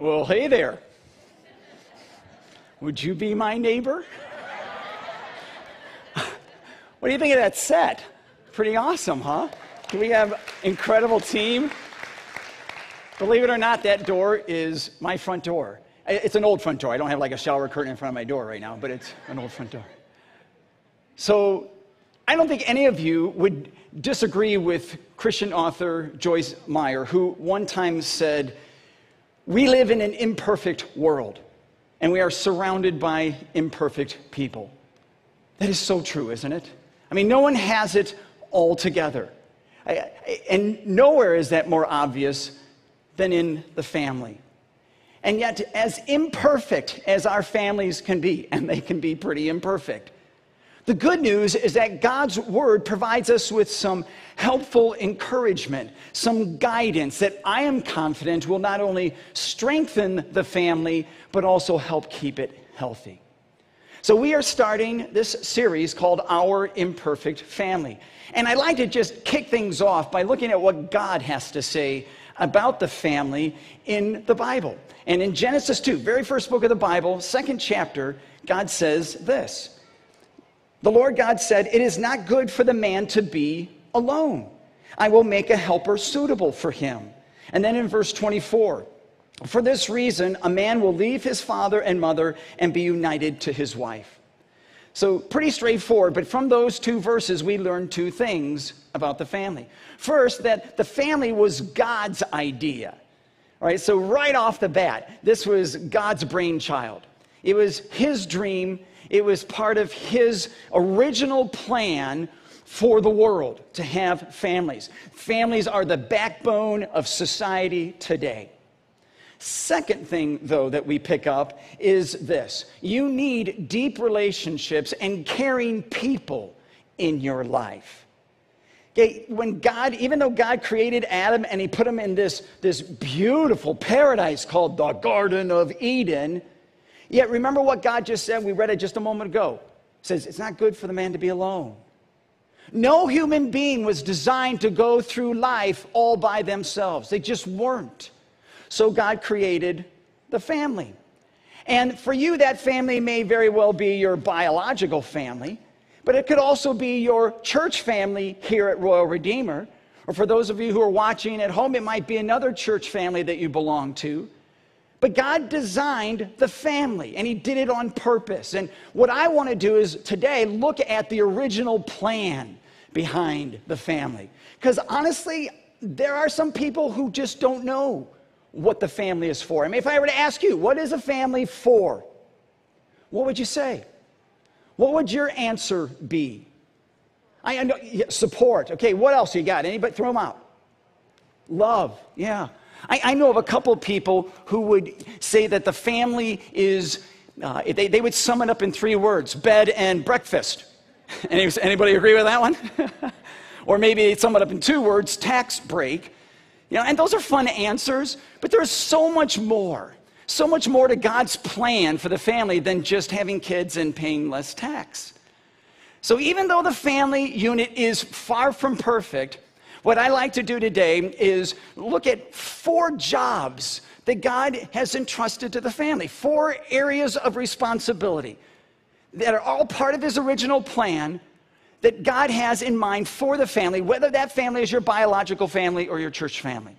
Well, hey there. Would you be my neighbor? what do you think of that set? Pretty awesome, huh? We have incredible team. Believe it or not, that door is my front door. It's an old front door. I don't have like a shower curtain in front of my door right now, but it's an old front door. So I don't think any of you would disagree with Christian author Joyce Meyer, who one time said, We live in an imperfect world, and we are surrounded by imperfect people. That is so true, isn't it? I mean, no one has it all together. And nowhere is that more obvious than in the family. And yet, as imperfect as our families can be, and they can be pretty imperfect, the good news is that God's word provides us with some helpful encouragement, some guidance that I am confident will not only strengthen the family, but also help keep it healthy. So, we are starting this series called Our Imperfect Family. And I'd like to just kick things off by looking at what God has to say about the family in the Bible. And in Genesis 2, very first book of the Bible, second chapter, God says this The Lord God said, It is not good for the man to be alone. I will make a helper suitable for him. And then in verse 24, for this reason, a man will leave his father and mother and be united to his wife. So, pretty straightforward, but from those two verses, we learn two things about the family. First, that the family was God's idea. All right, so right off the bat, this was God's brainchild. It was his dream, it was part of his original plan for the world to have families. Families are the backbone of society today. Second thing, though, that we pick up is this you need deep relationships and caring people in your life. Okay, when God, even though God created Adam and he put him in this, this beautiful paradise called the Garden of Eden, yet remember what God just said? We read it just a moment ago. Says, It's not good for the man to be alone. No human being was designed to go through life all by themselves, they just weren't. So God created the family. And for you, that family may very well be your biological family. But it could also be your church family here at Royal Redeemer. Or for those of you who are watching at home, it might be another church family that you belong to. But God designed the family, and He did it on purpose. And what I want to do is today look at the original plan behind the family. Because honestly, there are some people who just don't know what the family is for. I mean, if I were to ask you, what is a family for? What would you say? What would your answer be? I know support. Okay, what else you got? Anybody throw them out? Love. Yeah. I, I know of a couple people who would say that the family is, uh, they, they would sum it up in three words bed and breakfast. Anybody agree with that one? or maybe sum it up in two words tax break. You know, and those are fun answers, but there's so much more so much more to God's plan for the family than just having kids and paying less tax. So, even though the family unit is far from perfect, what I like to do today is look at four jobs that God has entrusted to the family, four areas of responsibility that are all part of His original plan that God has in mind for the family, whether that family is your biological family or your church family.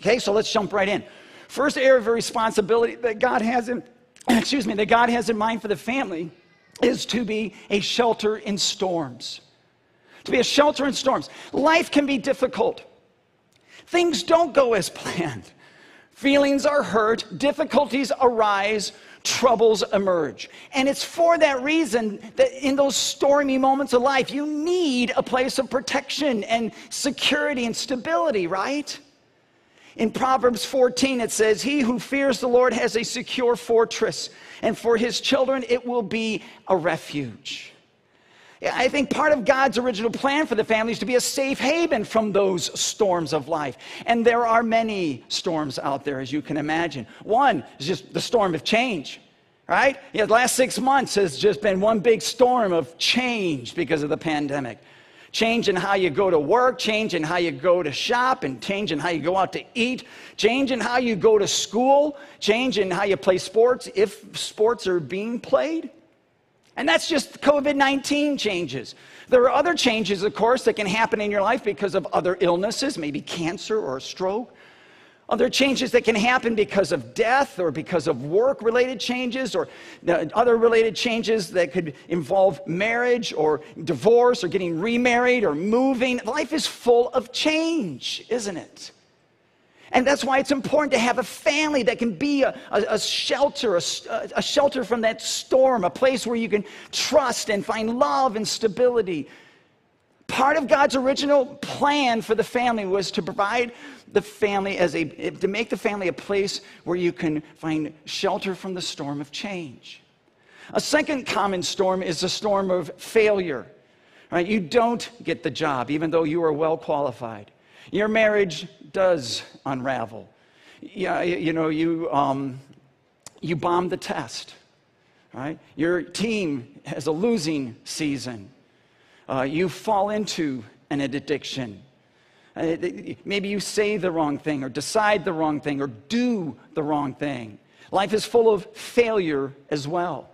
Okay, so let's jump right in. First area of responsibility that God has in, excuse me, that God has in mind for the family is to be a shelter in storms. To be a shelter in storms. Life can be difficult. Things don't go as planned. Feelings are hurt, difficulties arise, troubles emerge. And it's for that reason that in those stormy moments of life, you need a place of protection and security and stability, right? In Proverbs 14, it says, He who fears the Lord has a secure fortress, and for his children it will be a refuge. I think part of God's original plan for the family is to be a safe haven from those storms of life. And there are many storms out there, as you can imagine. One is just the storm of change, right? Yeah, the last six months has just been one big storm of change because of the pandemic. change in how you go to work, change in how you go to shop, and change in how you go out to eat, change in how you go to school, change in how you play sports if sports are being played. And that's just COVID 19 changes. There are other changes, of course, that can happen in your life because of other illnesses, maybe cancer or a stroke. Other changes that can happen because of death or because of work related changes or uh, other related changes that could involve marriage or divorce or getting remarried or moving. Life is full of change, isn't it? And that's why it's important to have a family that can be a, a, a shelter, a, a shelter from that storm, a place where you can trust and find love and stability. Part of God's original plan for the family was to provide the family as a, to make the family a place where you can find shelter from the storm of change. A second common storm is the storm of failure. Right? You don't get the job, even though you are well qualified. Your marriage does unravel. Yeah, you know, you, um, you bomb the test, right? Your team has a losing season. Uh, you fall into an addiction. Uh, maybe you say the wrong thing, or decide the wrong thing, or do the wrong thing. Life is full of failure as well.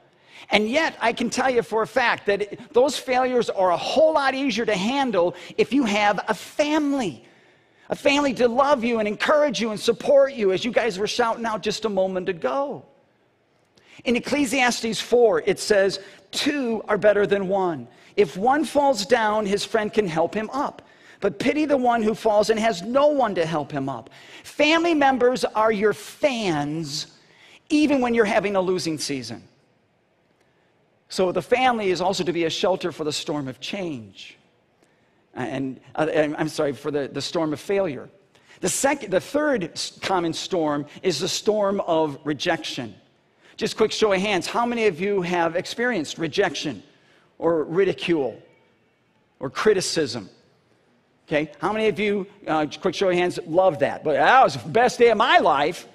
And yet, I can tell you for a fact that those failures are a whole lot easier to handle if you have a family a family to love you and encourage you and support you, as you guys were shouting out just a moment ago. In Ecclesiastes 4, it says, Two are better than one. If one falls down, his friend can help him up. But pity the one who falls and has no one to help him up. Family members are your fans, even when you're having a losing season. So the family is also to be a shelter for the storm of change and uh, I'm sorry, for the, the storm of failure. The, second, the third common storm is the storm of rejection. Just quick show of hands. How many of you have experienced rejection or ridicule or criticism? Okay, how many of you, uh, quick show of hands, love that? But that was the best day of my life.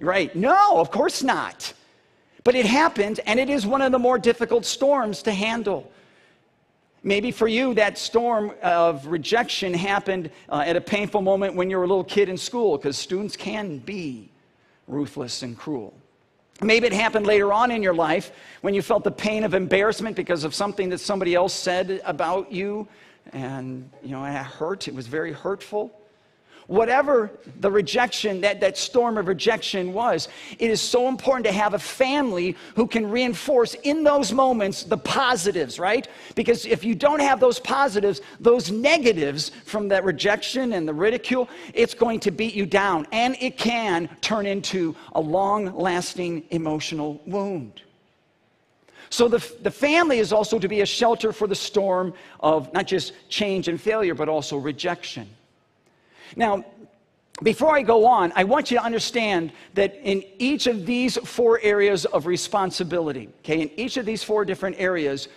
Right? No, of course not. But it happened, and it is one of the more difficult storms to handle. Maybe for you, that storm of rejection happened uh, at a painful moment when you were a little kid in school, because students can be ruthless and cruel. Maybe it happened later on in your life when you felt the pain of embarrassment because of something that somebody else said about you, and you know, it hurt. It was very hurtful. Whatever the rejection, that, that storm of rejection was, it is so important to have a family who can reinforce in those moments the positives, right? Because if you don't have those positives, those negatives from that rejection and the ridicule, it's going to beat you down. And it can turn into a long lasting emotional wound. So the, the family is also to be a shelter for the storm of not just change and failure, but also rejection. Now, before I go on, I want you to understand that in each of these four areas of responsibility, okay, in each of these four different areas,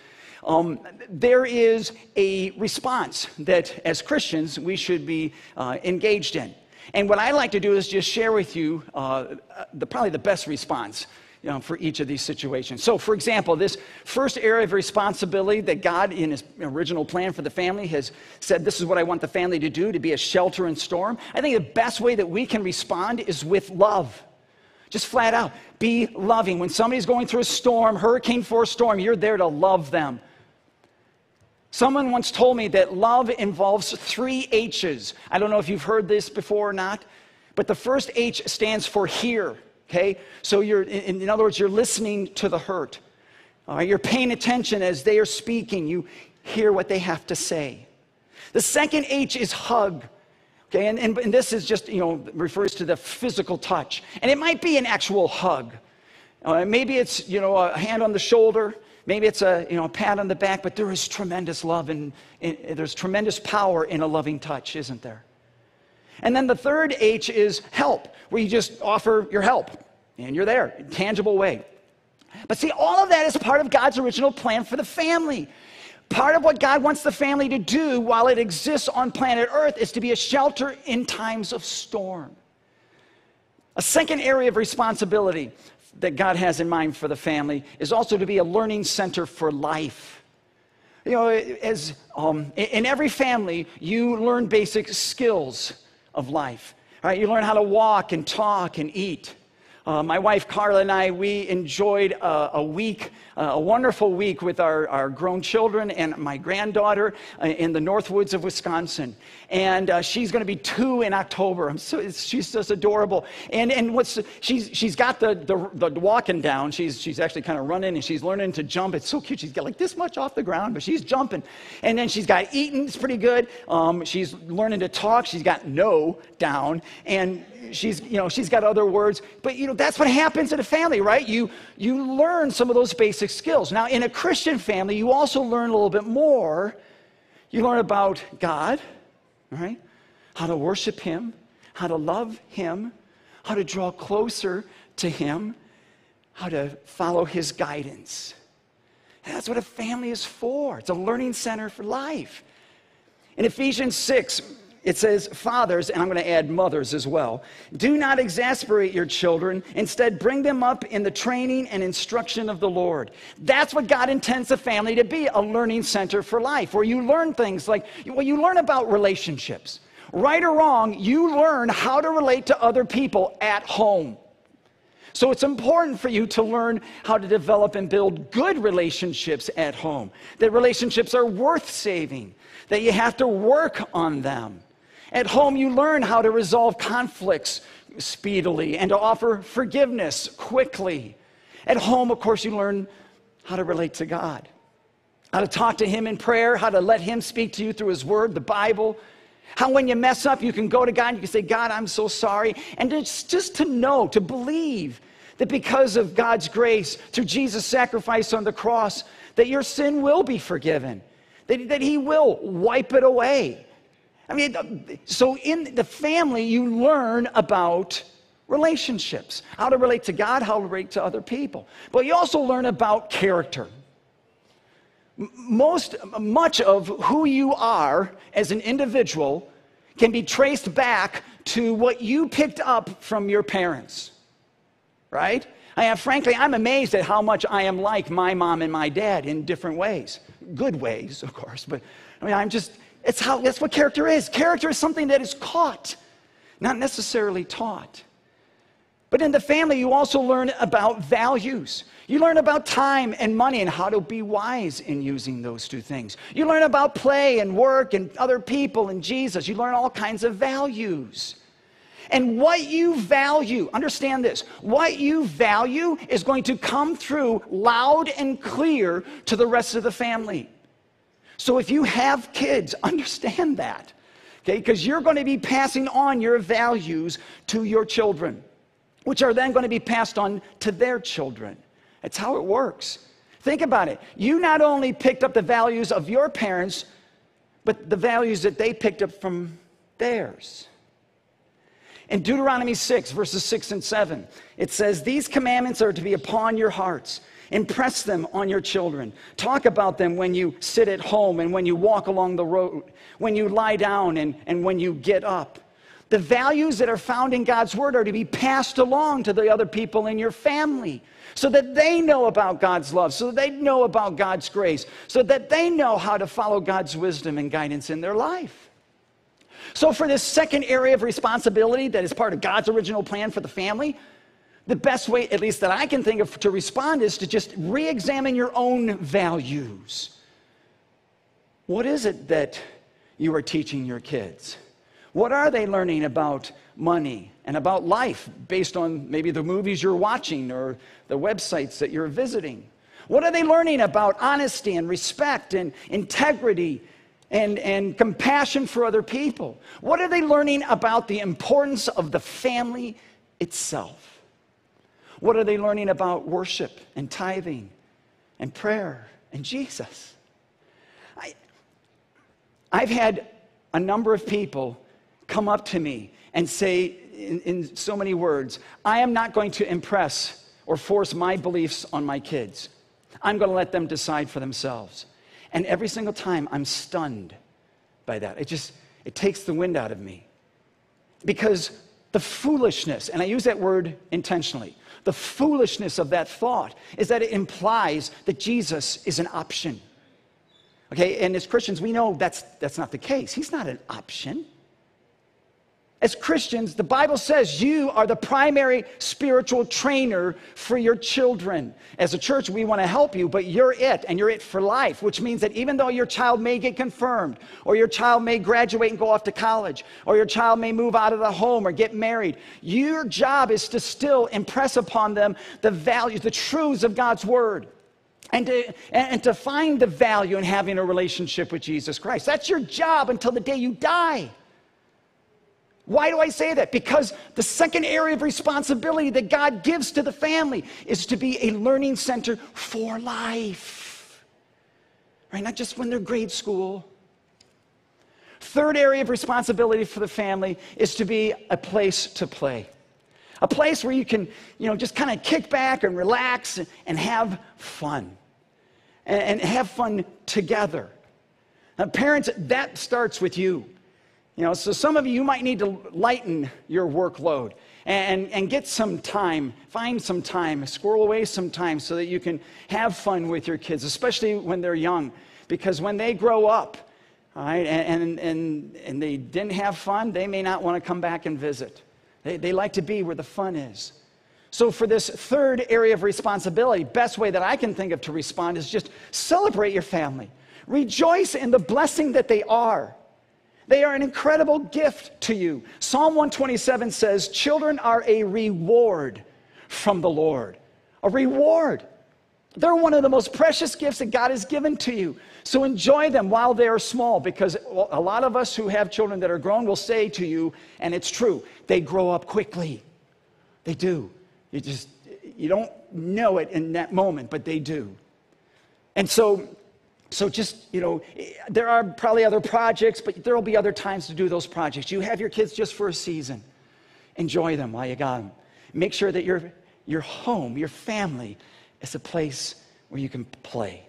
um, there is a response that as Christians we should be uh, engaged in. And what I like to do is just share with you uh, the, probably the best response know, for each of these situations. So, for example, this first area of responsibility that God, in His original plan for the family, has said, This is what I want the family to do to be a shelter in storm. I think the best way that we can respond is with love. Just flat out, be loving. When somebody's going through a storm, hurricane force storm, you're there to love them. Someone once told me that love involves three H's. I don't know if you've heard this before or not, but the first H stands for hear okay? So you're, in, in other words, you're listening to the hurt. All right? You're paying attention as they are speaking. You hear what they have to say. The second H is hug. Okay, and, and, and this is just, you know, refers to the physical touch. And it might be an actual hug. Uh, maybe it's, you know, a hand on the shoulder. Maybe it's a, you know, a pat on the back, but there is tremendous love and, and there's tremendous power in a loving touch, isn't there? And then the third H is help, where you just offer your help and you're there, in tangible way. But see, all of that is part of God's original plan for the family. Part of what God wants the family to do while it exists on planet Earth is to be a shelter in times of storm. A second area of responsibility that God has in mind for the family is also to be a learning center for life. you know, as um, in every family, you learn basic skills of life. Right? You learn how to walk and talk and eat. Uh, my wife Carla and I, we enjoyed a, a week, uh, a wonderful week with our, our grown children and my granddaughter uh, in the North Woods of Wisconsin. And uh, she's going to be two in October. So, she's just adorable. And, and what's, she's, she's got the, the, the walking down. She's, she's actually kind of running and she's learning to jump. It's so cute. She's got like this much off the ground, but she's jumping. And then she's got eating, it's pretty good. Um, she's learning to talk. She's got no down. And she's, you know, she's got other words. But, you know, that's what happens in a family, right? You, you learn some of those basic skills. Now, in a Christian family, you also learn a little bit more. You learn about God, right? How to worship Him, how to love Him, how to draw closer to Him, how to follow His guidance. And that's what a family is for. It's a learning center for life. In Ephesians 6, it says, Fathers, and I'm going to add mothers as well, do not exasperate your children. Instead, bring them up in the training and instruction of the Lord. That's what God intends a family to be a learning center for life, where you learn things like, well, you learn about relationships. Right or wrong, you learn how to relate to other people at home. So it's important for you to learn how to develop and build good relationships at home. That relationships are worth saving, that you have to work on them. At home, you learn how to resolve conflicts speedily and to offer forgiveness quickly. At home, of course, you learn how to relate to God, how to talk to Him in prayer, how to let Him speak to you through His Word, the Bible. How, when you mess up, you can go to God and you can say, God, I'm so sorry. And it's just to know, to believe that because of God's grace, through Jesus' sacrifice on the cross, that your sin will be forgiven, that, that He will wipe it away. I mean, so in the family, you learn about relationships, how to relate to God, how to relate to other people. But you also learn about character. Most, much of who you are as an individual can be traced back to what you picked up from your parents, right? I am, frankly, I'm amazed at how much I am like my mom and my dad in different ways. Good ways, of course, but I mean, I'm just, it's how, that's what character is. Character is something that is caught, not necessarily taught. But in the family, you also learn about values. You learn about time and money and how to be wise in using those two things. You learn about play and work and other people and Jesus. You learn all kinds of values. And what you value, understand this, what you value is going to come through loud and clear to the rest of the family. So if you have kids, understand that, okay? Because you're going to be passing on your values to your children, which are then going to be passed on to their children. That's how it works. Think about it. You not only picked up the values of your parents, but the values that they picked up from theirs. In Deuteronomy 6, verses 6 and 7, it says, These commandments are to be upon your hearts. Impress them on your children. Talk about them when you sit at home and when you walk along the road, when you lie down and, and when you get up. The values that are found in God's word are to be passed along to the other people in your family so that they know about God's love, so that they know about God's grace, so that they know how to follow God's wisdom and guidance in their life. So, for this second area of responsibility that is part of God's original plan for the family, the best way, at least that I can think of, to respond is to just re examine your own values. What is it that you are teaching your kids? What are they learning about money and about life based on maybe the movies you're watching or the websites that you're visiting? What are they learning about honesty and respect and integrity and, and compassion for other people? What are they learning about the importance of the family itself? What are they learning about worship and tithing and prayer and Jesus? I, I've had a number of people come up to me and say, in, in so many words, I am not going to impress or force my beliefs on my kids. I'm going to let them decide for themselves. And every single time I'm stunned by that. It just it takes the wind out of me. Because the foolishness, and I use that word intentionally, the foolishness of that thought is that it implies that Jesus is an option. Okay, and as Christians, we know that's, that's not the case. He's not an option. As Christians, the Bible says you are the primary spiritual trainer for your children. As a church, we want to help you, but you're it, and you're it for life, which means that even though your child may get confirmed, or your child may graduate and go off to college, or your child may move out of the home or get married, your job is to still impress upon them the values, the truths of God's Word. And to, and to find the value in having a relationship with Jesus Christ. That's your job until the day you die. Why do I say that? Because the second area of responsibility that God gives to the family is to be a learning center for life. Right? Not just when they're grade school. Third area of responsibility for the family is to be a place to play. A place where you can, you know, just kind of kick back and relax and have fun. And have fun together. Now, parents, that starts with you. You know, so some of you, you might need to lighten your workload and, and get some time, find some time, squirrel away some time so that you can have fun with your kids, especially when they're young. Because when they grow up, all right, and, and, and they didn't have fun, they may not want to come back and visit. They, they like to be where the fun is. So, for this third area of responsibility, best way that I can think of to respond is just celebrate your family. Rejoice in the blessing that they are. They are an incredible gift to you. Psalm 127 says, Children are a reward from the Lord. A reward. They're one of the most precious gifts that God has given to you. So enjoy them while they are small because a lot of us who have children that are grown will say to you, and it's true, they grow up quickly. They do. You just, you don't know it in that moment, but they do. And so so just, you know, there are probably other projects, but there will be other times to do those projects. You have your kids just for a season. Enjoy them while you got them. Make sure that your, your home, your family, is a place where you can play.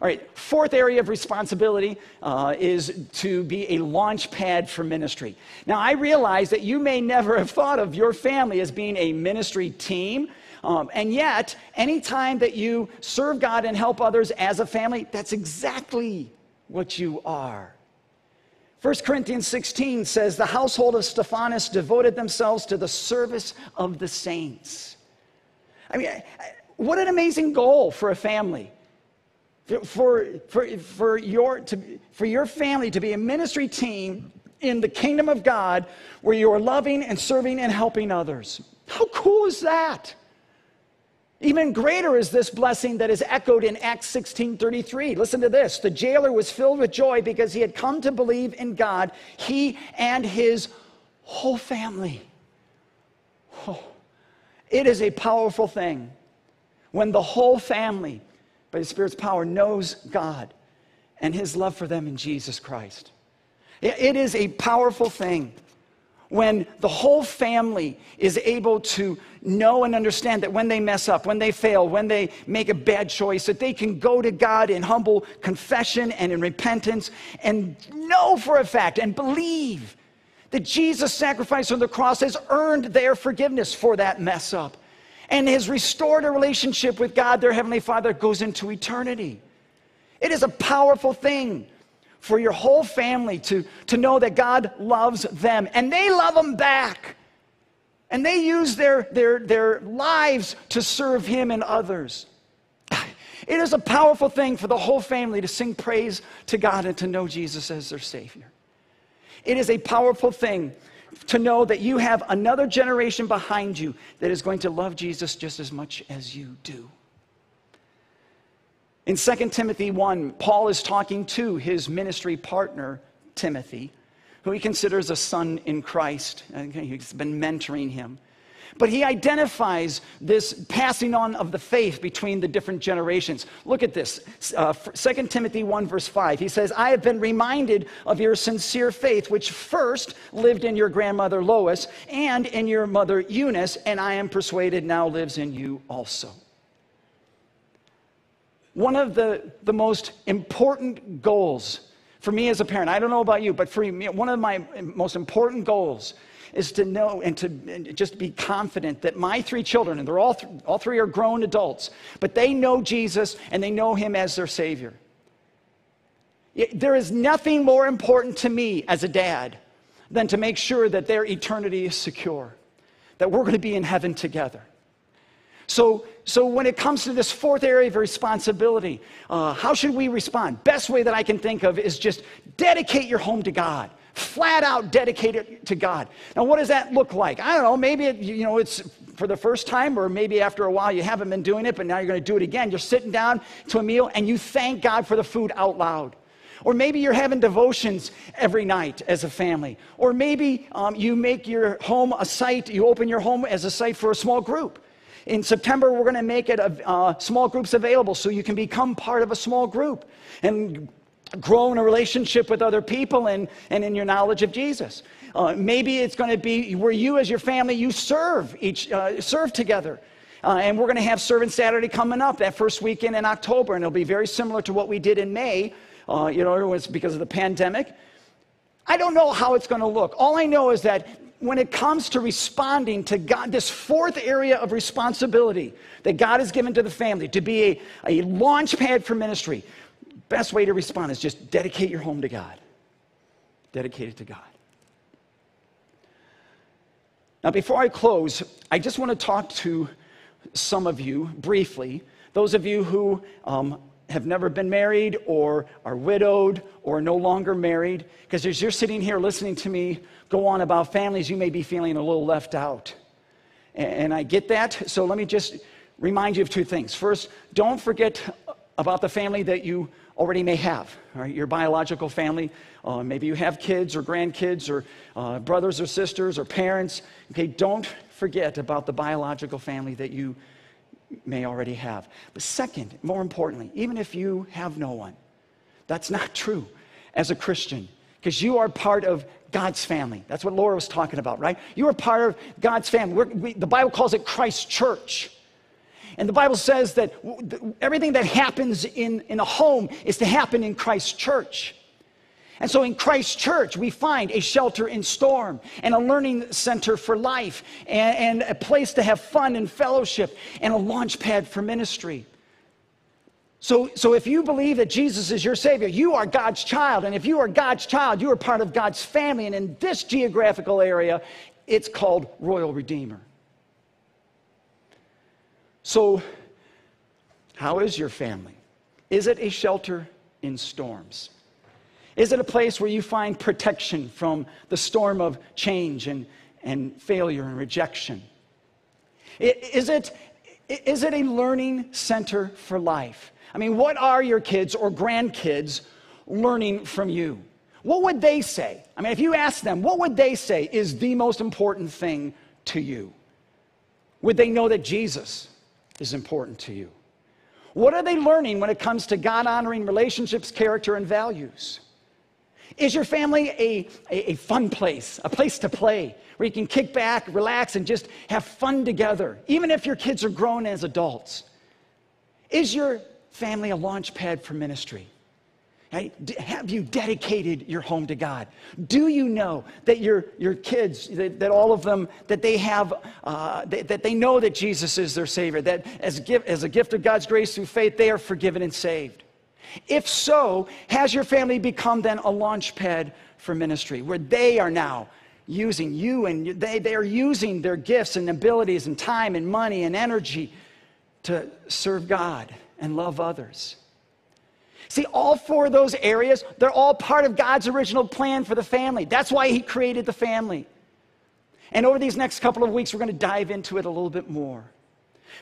All right, fourth area of responsibility uh, is to be a launch pad for ministry. Now, I realize that you may never have thought of your family as being a ministry team um, and yet, anytime that you serve God and help others as a family, that's exactly what you are. 1 Corinthians 16 says, The household of Stephanus devoted themselves to the service of the saints. I mean, what an amazing goal for a family. For, for, for, your, to, for your family to be a ministry team in the kingdom of God where you are loving and serving and helping others. How cool is that? Even greater is this blessing that is echoed in Acts 16:33. Listen to this. The jailer was filled with joy because he had come to believe in God, he and his whole family. Oh, it is a powerful thing when the whole family, by the Spirit's power, knows God and his love for them in Jesus Christ. It is a powerful thing when the whole family is able to know and understand that when they mess up, when they fail, when they make a bad choice, that they can go to God in humble confession and in repentance and know for a fact and believe that Jesus' sacrifice on the cross has earned their forgiveness for that mess up and has restored a relationship with God, their Heavenly Father, goes into eternity. It is a powerful thing for your whole family to, to know that God loves them and they love them back. And they use their, their, their lives to serve Him and others. It is a powerful thing for the whole family to sing praise to God and to know Jesus as their Savior. It is a powerful thing to know that you have another generation behind you that is going to love Jesus just as much as you do. In 2 Timothy 1, Paul is talking to his ministry partner, Timothy, who he considers a son in Christ. He's been mentoring him. But he identifies this passing on of the faith between the different generations. Look at this uh, 2 Timothy 1, verse 5. He says, I have been reminded of your sincere faith, which first lived in your grandmother Lois and in your mother Eunice, and I am persuaded now lives in you also. One of the, the most important goals for me as a parent, I don't know about you, but for me, one of my most important goals is to know and to and just be confident that my three children, and they're all, th- all three are grown adults, but they know Jesus and they know him as their Savior. There is nothing more important to me as a dad than to make sure that their eternity is secure, that we're going to be in heaven together. So, so when it comes to this fourth area of responsibility, uh, how should we respond? Best way that I can think of is just dedicate your home to God. Flat out dedicate it to God. Now, what does that look like? I don't know. Maybe it, you know it's for the first time, or maybe after a while you haven't been doing it, but now you're going to do it again. You're sitting down to a meal and you thank God for the food out loud. Or maybe you're having devotions every night as a family. Or maybe um, you make your home a site, you open your home as a site for a small group. In September, we're going to make it a, uh, small groups available so you can become part of a small group and grow in a relationship with other people and, and in your knowledge of Jesus. Uh, maybe it's going to be where you, as your family, you serve each uh, serve together. Uh, and we're going to have Servant Saturday coming up that first weekend in October, and it'll be very similar to what we did in May. Uh, you know, it was because of the pandemic. I don't know how it's going to look. All I know is that when it comes to responding to God, this fourth area of responsibility that God has given to the family to be a, a launch pad for ministry, best way to respond is just dedicate your home to God. Dedicate it to God. Now, before I close, I just want to talk to some of you briefly, those of you who um, have never been married or are widowed or no longer married, because as you're sitting here listening to me go on about families, you may be feeling a little left out. And I get that. So let me just remind you of two things. First, don't forget about the family that you already may have, your biological family. Uh, maybe you have kids or grandkids or uh, brothers or sisters or parents. Okay, don't forget about the biological family that you may already have. But second, more importantly, even if you have no one, that's not true as a Christian because you are part of God's family. That's what Laura was talking about, right? You are part of God's family. We, the Bible calls it Christ's church. And the Bible says that everything that happens in, in a home is to happen in Christ's church. And so in Christ's church, we find a shelter in storm and a learning center for life and, and a place to have fun and fellowship and a launch pad for ministry. So, so if you believe that Jesus is your Savior, you are God's child. And if you are God's child, you are part of God's family. And in this geographical area, it's called Royal Redeemer. So, how is your family? Is it a shelter in storms? Is it a place where you find protection from the storm of change and, and failure and rejection? Is it, is it a learning center for life? I mean, what are your kids or grandkids learning from you? What would they say? I mean, if you ask them, what would they say is the most important thing to you? Would they know that Jesus is important to you? What are they learning when it comes to God honoring relationships, character, and values? Is your family a, a, a, fun place, a place to play, where you can kick back, relax, and just have fun together, even if your kids are grown as adults? Is your family a launch pad for ministry? Have you dedicated your home to God? Do you know that your, your kids, that, that all of them, that they have, uh, that, that they know that Jesus is their Savior, that as gift, as a gift of God's grace through faith, they are forgiven and saved? If so, has your family become then a launch pad for ministry where they are now using you and they, they are using their gifts and abilities and time and money and energy to serve God and love others? See, all four of those areas, they're all part of God's original plan for the family. That's why He created the family. And over these next couple of weeks, we're going to dive into it a little bit more.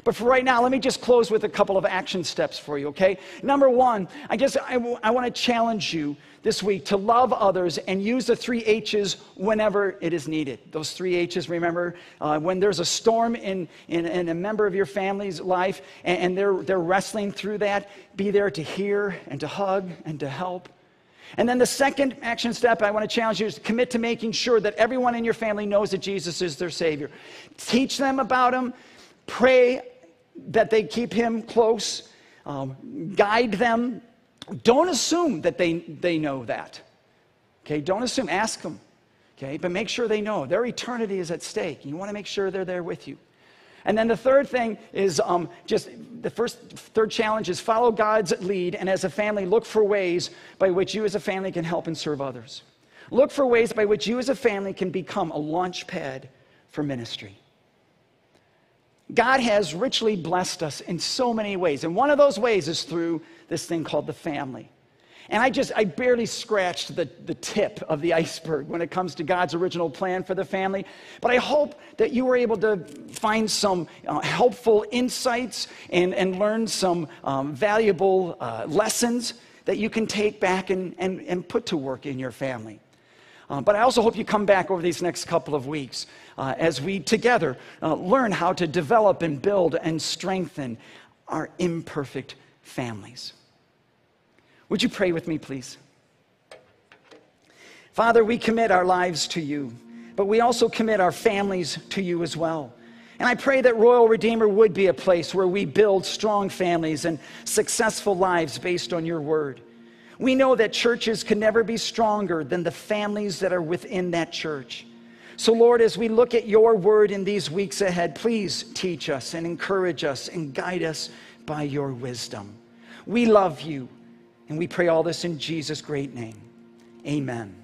But for right now, let me just close with a couple of action steps for you, okay? Number one, I guess I, w- I want to challenge you this week to love others and use the three H's whenever it is needed. Those three H's, remember, uh, when there's a storm in, in, in, a member of your family's life and, and they're, they're wrestling through that, be there to hear and to hug and to help. And then the second action step I want to challenge you is to commit to making sure that everyone in your family knows that Jesus is their Savior. Teach them about Him, Pray that they keep him close, um, guide them. Don't assume that they, they know that. Okay, don't assume, ask them. Okay, but make sure they know their eternity is at stake. You want to make sure they're there with you. And then the third thing is um, just the first, third challenge is follow God's lead, and as a family, look for ways by which you as a family can help and serve others. Look for ways by which you as a family can become a launch pad for ministry. God has richly blessed us in so many ways, and one of those ways is through this thing called the family. And I just, I barely scratched the, the tip of the iceberg when it comes to God's original plan for the family. But I hope that you were able to find some uh, helpful insights and, and learn some um, valuable uh, lessons that you can take back and, and, and put to work in your family. Uh, but I also hope you come back over these next couple of weeks uh, as we together uh, learn how to develop and build and strengthen our imperfect families. Would you pray with me, please? Father, we commit our lives to you, but we also commit our families to you as well. And I pray that Royal Redeemer would be a place where we build strong families and successful lives based on your word. We know that churches can never be stronger than the families that are within that church. So, Lord, as we look at your word in these weeks ahead, please teach us and encourage us and guide us by your wisdom. We love you. And we pray all this in Jesus' great name. Amen.